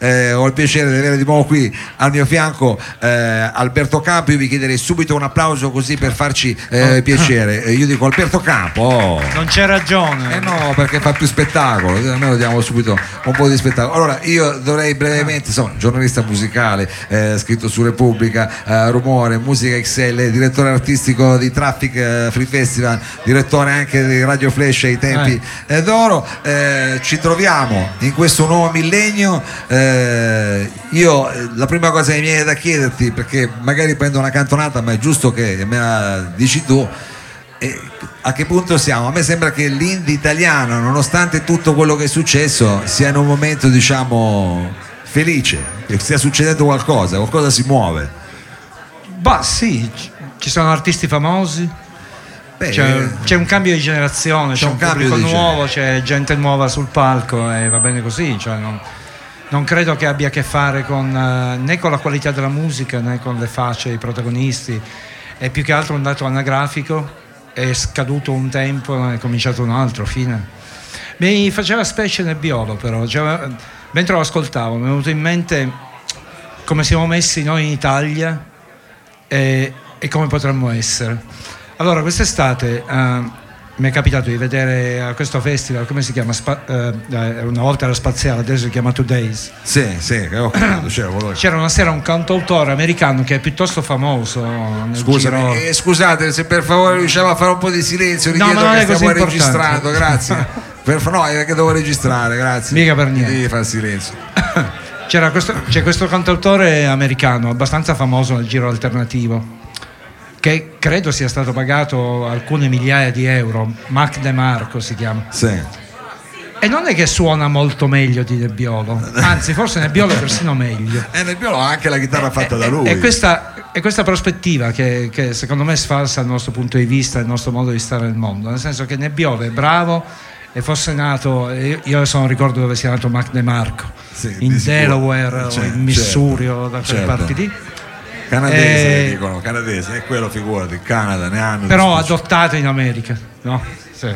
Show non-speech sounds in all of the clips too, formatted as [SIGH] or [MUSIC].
eh, ho il piacere di avere di nuovo qui al mio fianco eh, Alberto Campo. Io vi chiederei subito un applauso così per farci eh, piacere. Eh, Io dico Alberto Campo. oh. Non c'è ragione. Eh no, perché fa più spettacolo, almeno diamo subito un po' di spettacolo. Allora, io dovrei brevemente, insomma, giornalista musicale, eh, scritto su Repubblica, eh, Rumore, Musica XL, direttore artistico di Traffic eh, Free Festival, direttore anche di Radio Flash ai tempi eh, d'oro. Eh, ci troviamo in questo nuovo millennio. Eh, io eh, la prima cosa che mi viene da chiederti, perché magari prendo una cantonata, ma è giusto che me la dici tu. E a che punto siamo? A me sembra che l'indie italiano, nonostante tutto quello che è successo, sia in un momento, diciamo, felice, che stia succedendo qualcosa, qualcosa si muove. Bah sì, ci- sono artisti famosi, Beh, c'è, c'è un cambio di generazione, c'è, c'è un, un cambio pubblico nuovo, c'è gente nuova sul palco e va bene così. cioè non, non credo che abbia a che fare con, eh, né con la qualità della musica né con le facce dei protagonisti, è più che altro un dato anagrafico, è scaduto un tempo, è cominciato un altro, fine. Mi faceva specie Nebbiolo però, cioè, mentre lo ascoltavo mi è venuto in mente come siamo messi noi in Italia e, e come potremmo essere. Allora, quest'estate eh, mi è capitato di vedere a questo festival, come si chiama? Spa- eh, eh, una volta era spaziale, adesso si chiama Two Days. Sì, sì, ho capito, [CLEARS THROAT] C'era una sera un cantautore americano che è piuttosto famoso. Scusami, eh, scusate se per favore riusciamo a fare un po' di silenzio, No, non che è stiamo importante. registrando, grazie. [LAUGHS] Per- no, è che devo registrare, grazie. Mica per niente. Devi fare silenzio. C'era questo, c'è questo cantautore americano abbastanza famoso nel giro alternativo che credo sia stato pagato alcune migliaia di euro, Mac DeMarco si chiama. Sì. E non è che suona molto meglio di Nebbiolo, anzi forse Nebbiolo è persino meglio. E nel Biolo ha anche la chitarra fatta da E- lui. E questa, è questa prospettiva che, che secondo me sfalsa il nostro punto di vista, il nostro modo di stare nel mondo, nel senso che Nebbiolo è bravo e fosse nato, io adesso non ricordo dove sia nato Mac DeMarco, Sì, in. Delaware o Certo, in Missouri o da quelle certo. parti lì. Canadese Eh, dicono, canadese, è quello figurati, il Canada, ne hanno. però adottato in America, no? Sì.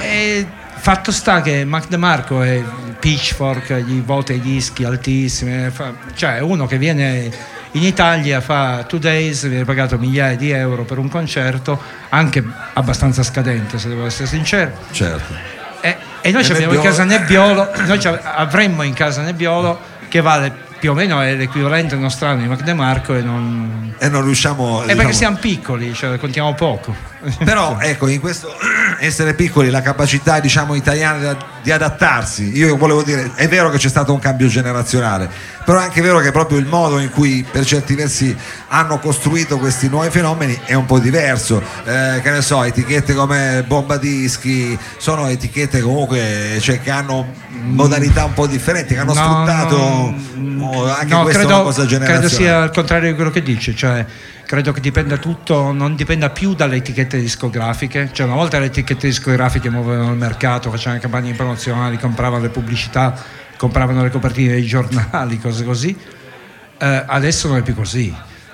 E fatto sta che Mac DeMarco è Pitchfork, gli vota i dischi altissimi, fa- cioè uno che viene in Italia, fa two days, viene pagato migliaia di euro per un concerto, anche abbastanza scadente se devo essere sincero. Certo. E, e noi E abbiamo in casa Nebbiolo, noi avremmo in casa Nebbiolo che vale più o meno è l'equivalente nostrano di Mac DeMarco e non... E non riusciamo. È perché diciamo- siamo piccoli, cioè contiamo poco. Però ecco, in questo [CLEARS THROAT] essere piccoli, la capacità diciamo italiana di- adattarsi, io volevo dire, è vero che c'è stato un cambio generazionale, però è anche vero che proprio il modo in cui per certi versi hanno costruito questi nuovi fenomeni è un po' diverso. Eh, che ne so, etichette come Bomba Dischi sono etichette comunque cioè, che hanno modalità un po' differenti, che hanno No, sfruttato no, oh, anche no, questa credo, una cosa generazionale. credo sia il contrario di quello che dice, cioè credo che dipenda tutto, non dipenda più dalle etichette discografiche, cioè una volta le etichette discografiche muovevano il mercato, facevano campagne promozionali, compravano le pubblicità, compravano le copertine dei giornali, [LAUGHS] cose così, Eh, adesso non è più così,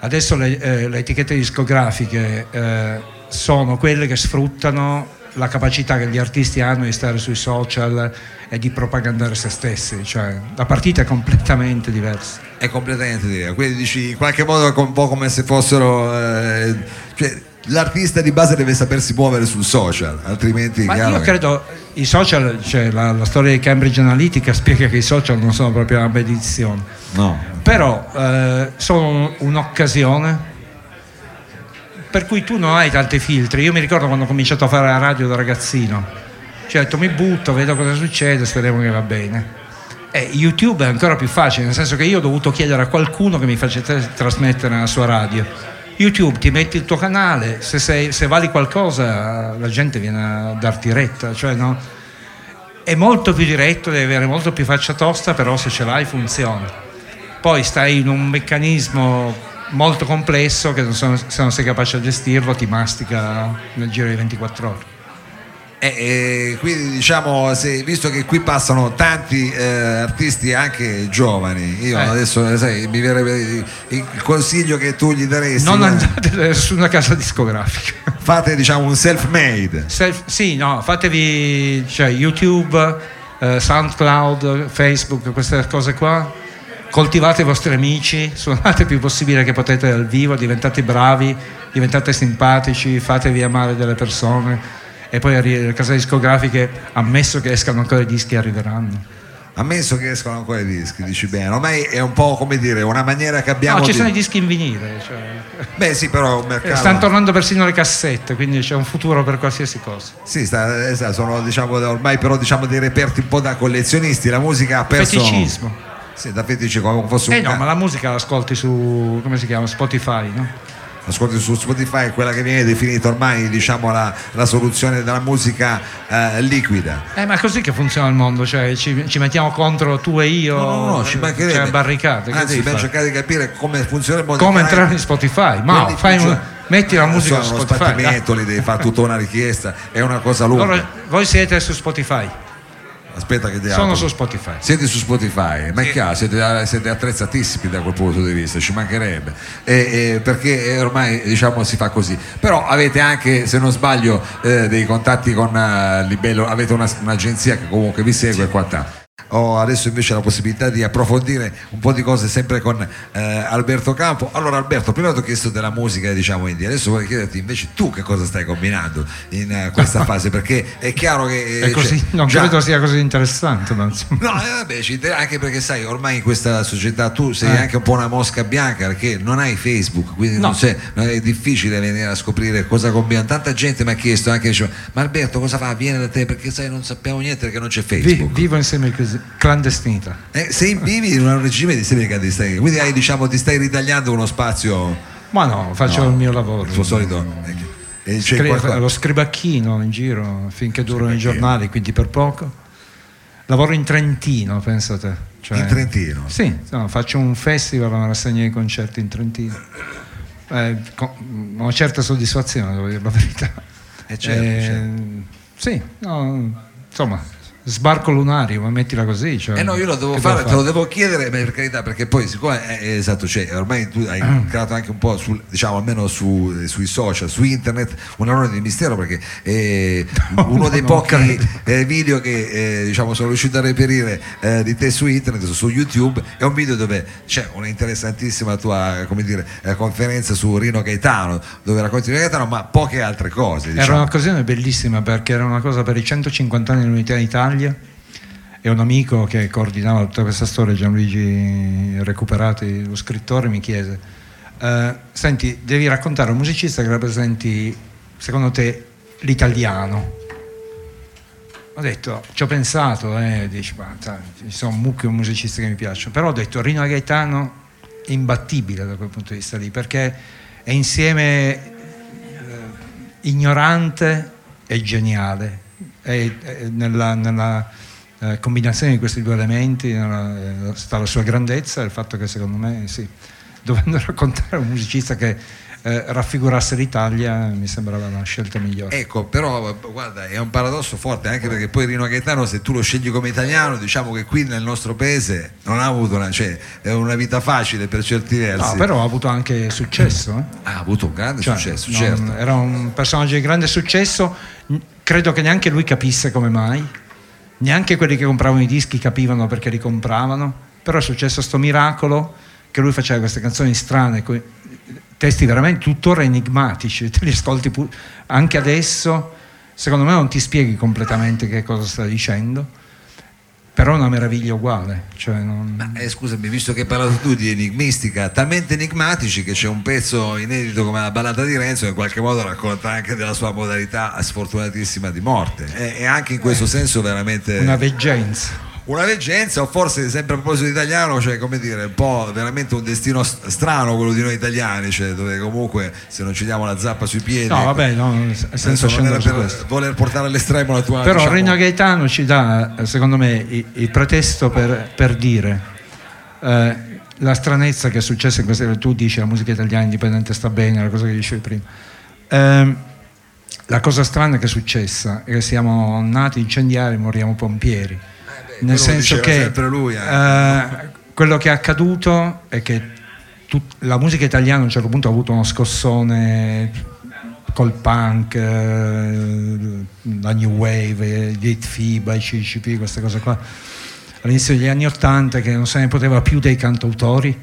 adesso le, eh, le etichette discografiche eh, sono quelle che sfruttano la capacità che gli artisti hanno di stare sui social e di propagandare se stessi, cioè la partita è completamente diversa. È completamente diverso. Quindi dici in qualche modo un po' come se fossero. eh, cioè, l'artista di base deve sapersi muovere sul social, altrimenti. Ma io che- credo i social, cioè la, la storia di Cambridge Analytica [LAUGHS] spiega che i social non sono proprio una benedizione, No. però eh, sono un'occasione per cui tu non hai tanti filtri. Io mi ricordo quando ho cominciato a fare la radio da ragazzino, cioè ho detto mi butto, vedo cosa succede, speriamo che va bene. E YouTube è ancora più facile, nel senso che io ho dovuto chiedere a qualcuno che mi facesse trasmettere nella sua radio. YouTube ti metti il tuo canale, se, sei- se vali qualcosa la gente viene a darti retta, cioè no? È molto più diretto, devi avere molto più faccia tosta, però se ce l'hai funziona. Poi stai in un meccanismo molto complesso che non sono- se non sei capace a gestirlo ti mastica nel giro di 24 ore. E, e quindi diciamo, se- visto che qui passano tanti eh, artisti anche giovani, io Eh. adesso eh, sai, mi verrebbe il consiglio che tu gli daresti. Non guarda, andate da nessuna casa discografica. Fate diciamo un self-made. Self- sì, no, fatevi cioè, YouTube, eh, SoundCloud, Facebook, queste cose qua. Coltivate i vostri amici, suonate il più possibile che potete dal vivo, diventate bravi, diventate simpatici, fatevi amare delle persone e poi le case discografiche, ammesso che escano ancora i dischi, arriveranno ammesso che escono ancora i dischi, dici bene, ormai è un po' come dire una maniera che abbiamo. No, ci di... sono i dischi in vinile. Cioè... Beh, sì, però un mercato. Stanno tornando persino le cassette, quindi c'è un futuro per qualsiasi cosa. Sì, sta, sta, sono diciamo, ormai però diciamo dei reperti un po' da collezionisti, la musica ha perso. Feticismo. Sì, da feticismo, come fosse eh un. no, ma la musica l'ascolti su. come si chiama? Spotify, no? ascolti su Spotify, quella che viene definita ormai diciamo, la, la soluzione della musica eh, liquida. Eh, ma è così che funziona il mondo, cioè ci, ci mettiamo contro tu e io, no, no, no, ci mancherebbe. cioè barricate. Anzi, per cercare di capire come funziona il mondo. Come entrare in Spotify, ma fai un, metti la musica su Spotify. Sono uno sbattimento, li devi fare tutta una richiesta, è una cosa lunga. Allora, voi siete su Spotify? Aspetta che Sono su Spotify. Siete su Spotify, ma è chiaro, siete, siete, attrezzatissimi da quel punto di vista, ci mancherebbe. E, e perché ormai diciamo si fa così. Però avete anche, se non sbaglio, eh, dei contatti con uh, Libello, avete una, un'agenzia che comunque vi segue sì. e quant'altro ho adesso invece la possibilità di approfondire un po' di cose sempre con eh, Alberto Campo. Allora Alberto, prima ti ho chiesto della musica diciamo indie, adesso vorrei chiederti invece tu che cosa stai combinando in uh, questa [LAUGHS] fase, perché è chiaro che... Eh, così, cioè, non già... credo sia così interessante. Ma no, eh, vabbè, anche perché sai, ormai in questa società tu sei eh. anche un po' una mosca bianca perché non hai Facebook, quindi no. è difficile venire a scoprire cosa combinano. Tanta gente mi ha chiesto anche, diceva, ma Alberto cosa fa? Viene da te perché sai non sappiamo niente perché non c'è Facebook. Vi, vivo insieme così clandestinità. Eh, sei vivi in un regime di semi-clandestinità, quindi hai, diciamo, ti stai ritagliando uno spazio. Ma no, faccio no, il mio lavoro. Il tuo solito. Eh, Scri- qualcosa... Lo scribacchino in giro finché durano i giornali, quindi per poco. Lavoro in Trentino, pensate. Cioè, in Trentino? Sì, no, faccio un festival, una rassegna di concerti in Trentino. Eh, con una certa soddisfazione, devo dire la verità. Eh certo, eh, certo. Sì, no, insomma, sbarco lunario, ma mettila così. Cioè, eh no, io lo devo fare, te lo devo chiedere per carità, perché poi siccome è, è esatto, cioè, ormai tu hai creato anche un po', sul, diciamo almeno su, sui social, su internet, un errore di mistero perché eh, [LAUGHS] no, uno dei pochi eh, video che eh, diciamo, sono riuscito a reperire di te su internet, su YouTube, è un video dove c'è una interessantissima tua come dire, conferenza su Rino Gaetano, dove racconti Rino Gaetano, ma poche altre cose. Diciamo. Era un'occasione bellissima perché era una cosa per i 150 anni dell'unità d'Italia Italia e un amico che coordinava tutta questa storia, Gianluigi Recuperati, lo scrittore, mi chiese, eh, senti, devi raccontare un musicista che rappresenti, secondo te, l'italiano. Ho detto, ci ho pensato, eh, dici, ma, ci sono mucchi musicisti che mi piacciono, però ho detto Rino Gaetano è imbattibile da quel punto di vista lì, perché è insieme eh, ignorante e geniale e, nella, nella eh, combinazione di questi due elementi nella, eh, sta la sua grandezza e il fatto che secondo me sì, [LAUGHS] dovendo raccontare un musicista che eh, raffigurasse l'Italia mi sembrava la scelta migliore. Ecco, però guarda, è un paradosso forte anche perché poi Rino Gaetano se tu lo scegli come italiano diciamo che qui nel nostro paese non ha avuto una, cioè, una vita facile per certi versi. No, però ha avuto anche successo. Eh? Ha avuto un grande cioè, successo, non, certo. Era un personaggio di grande successo, credo che neanche lui capisse come mai, neanche quelli che compravano i dischi capivano perché li compravano, però è successo questo miracolo che lui faceva queste canzoni strane testi veramente tuttora enigmatici, te li ascolti pu- anche adesso, secondo me non ti spieghi completamente che cosa sta dicendo, però è una meraviglia uguale. Cioè non... Ma, eh, scusami, visto che hai parlato tu di enigmistica, talmente enigmatici che c'è un pezzo inedito come la ballata di Renzo che in qualche modo racconta anche della sua modalità sfortunatissima di morte e, e anche in questo eh, senso veramente... Una veggenza una leggenza o forse sempre a proposito di italiano cioè come dire un po' veramente un destino strano quello di noi italiani cioè dove comunque se non ci diamo la zappa sui piedi no ecco, vabbè no, senza scendere per questo. voler portare all'estremo la tua però diciamo... Regno Gaetano ci dà secondo me il, il pretesto per, per dire eh, la stranezza che è successa in queste tu dici la musica italiana indipendente sta bene la cosa che dicevi prima eh, la cosa strana che è successa è che siamo nati incendiari e moriamo pompieri nel senso che lui, eh. Uh, quello che è accaduto è che tut- la musica italiana a un certo punto ha avuto uno scossone col punk, eh, la new wave, gli 8 FIBA, i CCP, queste cose qua, all'inizio degli anni Ottanta che non se ne poteva più dei cantautori.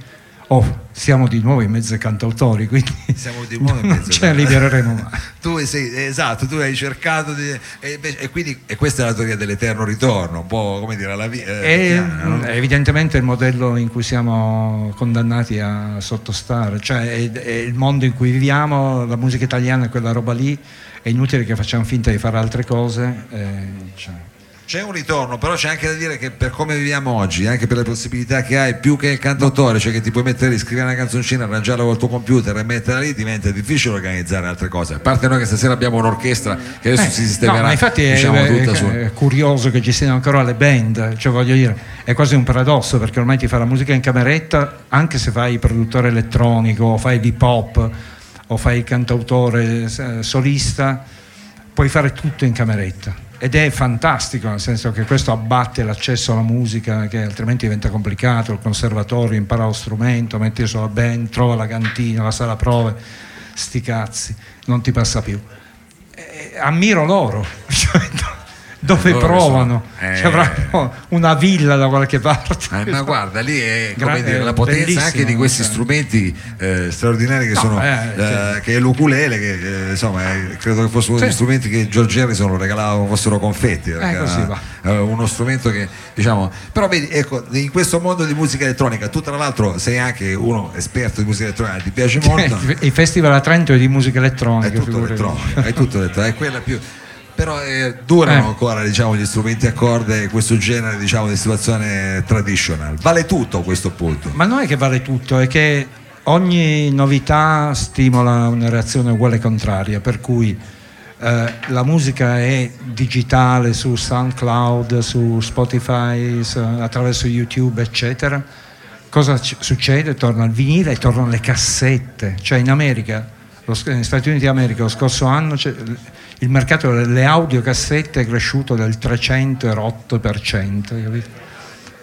Oh, siamo di nuovo in mezzo ai cantautori, quindi [LAUGHS] Siamo di nuovo in mezzo non ne libereremo mai. [LAUGHS] tu sei esatto, tu hai cercato di, e, e quindi e questa è la teoria dell'eterno ritorno, un po' come dire alla vita. È evidentemente il modello in cui siamo condannati a sottostare, cioè è, è il mondo in cui viviamo, la musica italiana è quella roba lì, è inutile che facciamo finta di fare altre cose. eh, cioè. C'è un ritorno, però c'è anche da dire che per come viviamo oggi, anche per le possibilità che hai, più che il cantautore, cioè che ti puoi mettere lì, scrivere una canzoncina, arrangiarla col tuo computer e metterla lì, diventa difficile organizzare altre cose. A parte noi che stasera abbiamo un'orchestra che adesso Eh, si sistemerà, no, ma infatti è, diciamo, è- tutta su. è curioso che ci siano ancora le band, cioè voglio dire, è quasi un paradosso perché ormai ti fa la musica in cameretta, anche se fai il produttore elettronico, o fai l'hip hop, o fai il cantautore eh, solista, puoi fare tutto in cameretta. Ed è fantastico, nel senso che questo abbatte l'accesso alla musica, che altrimenti diventa complicato. Il conservatorio impara lo strumento, metti sulla band, trova la cantina, la sala prove, sti cazzi, non ti passa più eh, ammiro loro dove Loro provano sono- eh. ci avranno una villa da qualche parte Eh, ma guarda, lì è Gra- dire, eh, la potenza anche di questi cioè. strumenti eh, straordinari che No, sono, eh, eh, che è l'ukulele, che eh, insomma eh, credo che fosse uno degli Sì. strumenti che George Harrison lo regalava fossero confetti. era, eh, uno strumento che diciamo. Però vedi, ecco, in questo mondo di musica elettronica, tu tra l'altro sei anche uno esperto di musica elettronica, ti piace [LAUGHS] molto. il festival a Trento è di musica elettronica È tutto figurati. elettronico, è tutto elettronico, è quella più. Però eh, durano Eh. ancora diciamo, gli strumenti a corde, questo genere diciamo, di situazione traditional. Vale tutto a questo punto. ma non è che vale tutto è che ogni novità stimola una reazione uguale e contraria per cui eh, la musica è digitale su SoundCloud, su Spotify, su- attraverso YouTube, eccetera. Cosa ci- succede? Torna il vinile e tornano le cassette. Cioè in America, negli Stati Uniti d'America lo scorso anno c'è- il mercato delle audiocassette è cresciuto del 308%. capito?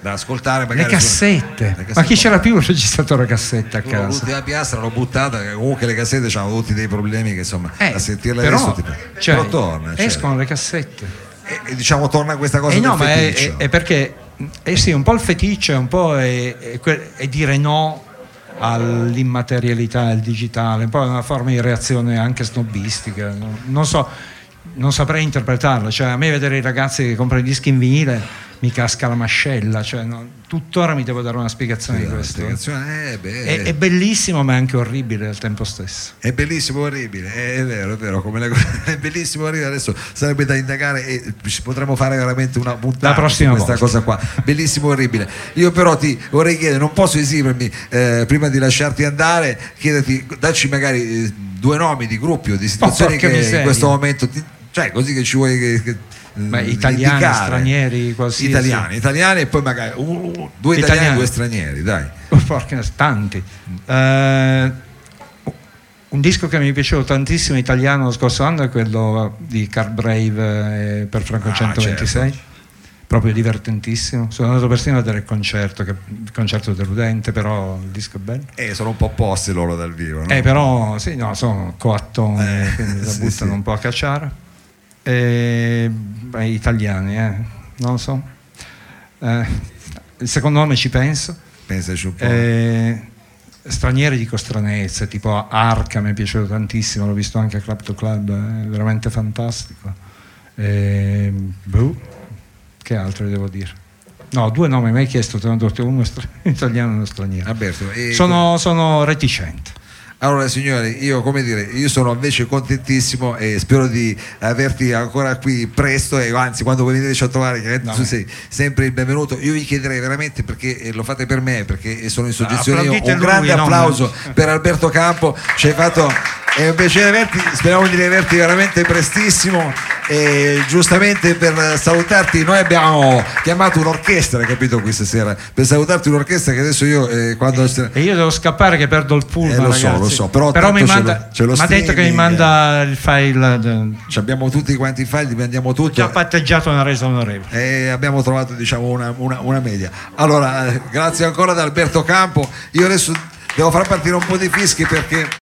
Da ascoltare Le cassette. le Ma chi cassette. c'era più il registratore cassette a casa? L'ultima piastra l'ho buttata, comunque le cassette hanno tutti dei problemi che insomma Eh, a sentirle però, adesso ti... cioè, però torna. certo. escono le cassette. E, e diciamo torna questa cosa Eh del no, ma è, è- è perché eh sì, un po' il feticcio, un po' è, è dire no all'immaterialità, al digitale, un po' è una forma di reazione anche snobistica. no? Non so, non saprei interpretarlo. Cioè, a me vedere i ragazzi che comprano i dischi in vinile mi casca la mascella. Cioè, no, tuttora mi devo dare una spiegazione Sì, di questo. spiegazione, eh, beh, È, è bellissimo, ma è anche orribile al tempo stesso. È bellissimo orribile, è, è vero, è vero, come le [LAUGHS] è bellissimo orribile, adesso sarebbe da indagare e ci potremmo fare veramente una puntata su questa volta. cosa qua, bellissimo orribile. Io però ti vorrei chiedere, non posso esimermi eh, prima di lasciarti andare, chiederti, dacci magari eh, due nomi di gruppi o di situazioni porca che in miseria. questo momento, ti- cioè così che ci vuoi che, che, Beh, eh, italiani, indicare. stranieri, qualsiasi. Italiani, italiani e poi magari uh, uh, due italiani e Italiani. due stranieri, dai. Oh, porca, tanti. Eh, un disco che mi piaciuto tantissimo italiano lo scorso anno è quello di Car Brave eh, per Franco Ah, 126. certo. Proprio divertentissimo. Sono andato persino a vedere il concerto, che, il concerto deludente, però il disco è bello. Eh, sono un po' opposti loro dal vivo, no? Eh, però sì, no, sono coattoni, Eh, quindi la sì, buttano sì. un po' a cacciare. E, beh, italiani, eh, non lo so. Eh, il secondo nome ci penso. Pensaci un po'. Eh, stranieri dico stranezze, tipo Arca mi è piaciuto tantissimo, l'ho visto anche a Club to Club, è veramente fantastico. Eh, boh, che altro devo dire? No, due nomi mi hai chiesto, te ne ho detto uno [LAUGHS] italiano e uno straniero. Alberto, e- Sono, sono reticente. Allora signori, io come dire, io sono invece contentissimo e spero di averti ancora qui presto e anzi quando veniteci a trovare che No, tu sei sempre il benvenuto. Io vi chiederei veramente perché eh, lo fate per me, perché sono in soggezione io, un lui, grande no? applauso per Alberto Campo, ci hai fatto è un piacere averti, speriamo di riaverti veramente prestissimo e giustamente per salutarti noi abbiamo chiamato un'orchestra, capito qui stasera, per salutarti un'orchestra che adesso io eh, quando E io devo scappare che perdo il pullman, Eh, lo so, ragazzi. lo so, però tanto mi manda, lo- c'è lo mi ha detto che mi streaming, manda il file. eh, Ci abbiamo tutti quanti i file, vi mandiamo Ho tutto già patteggiato una resa onorevole. e abbiamo trovato diciamo una, una- una media. Allora, eh, grazie ancora ad Alberto Campo. Io adesso devo far partire un po' di fischi perché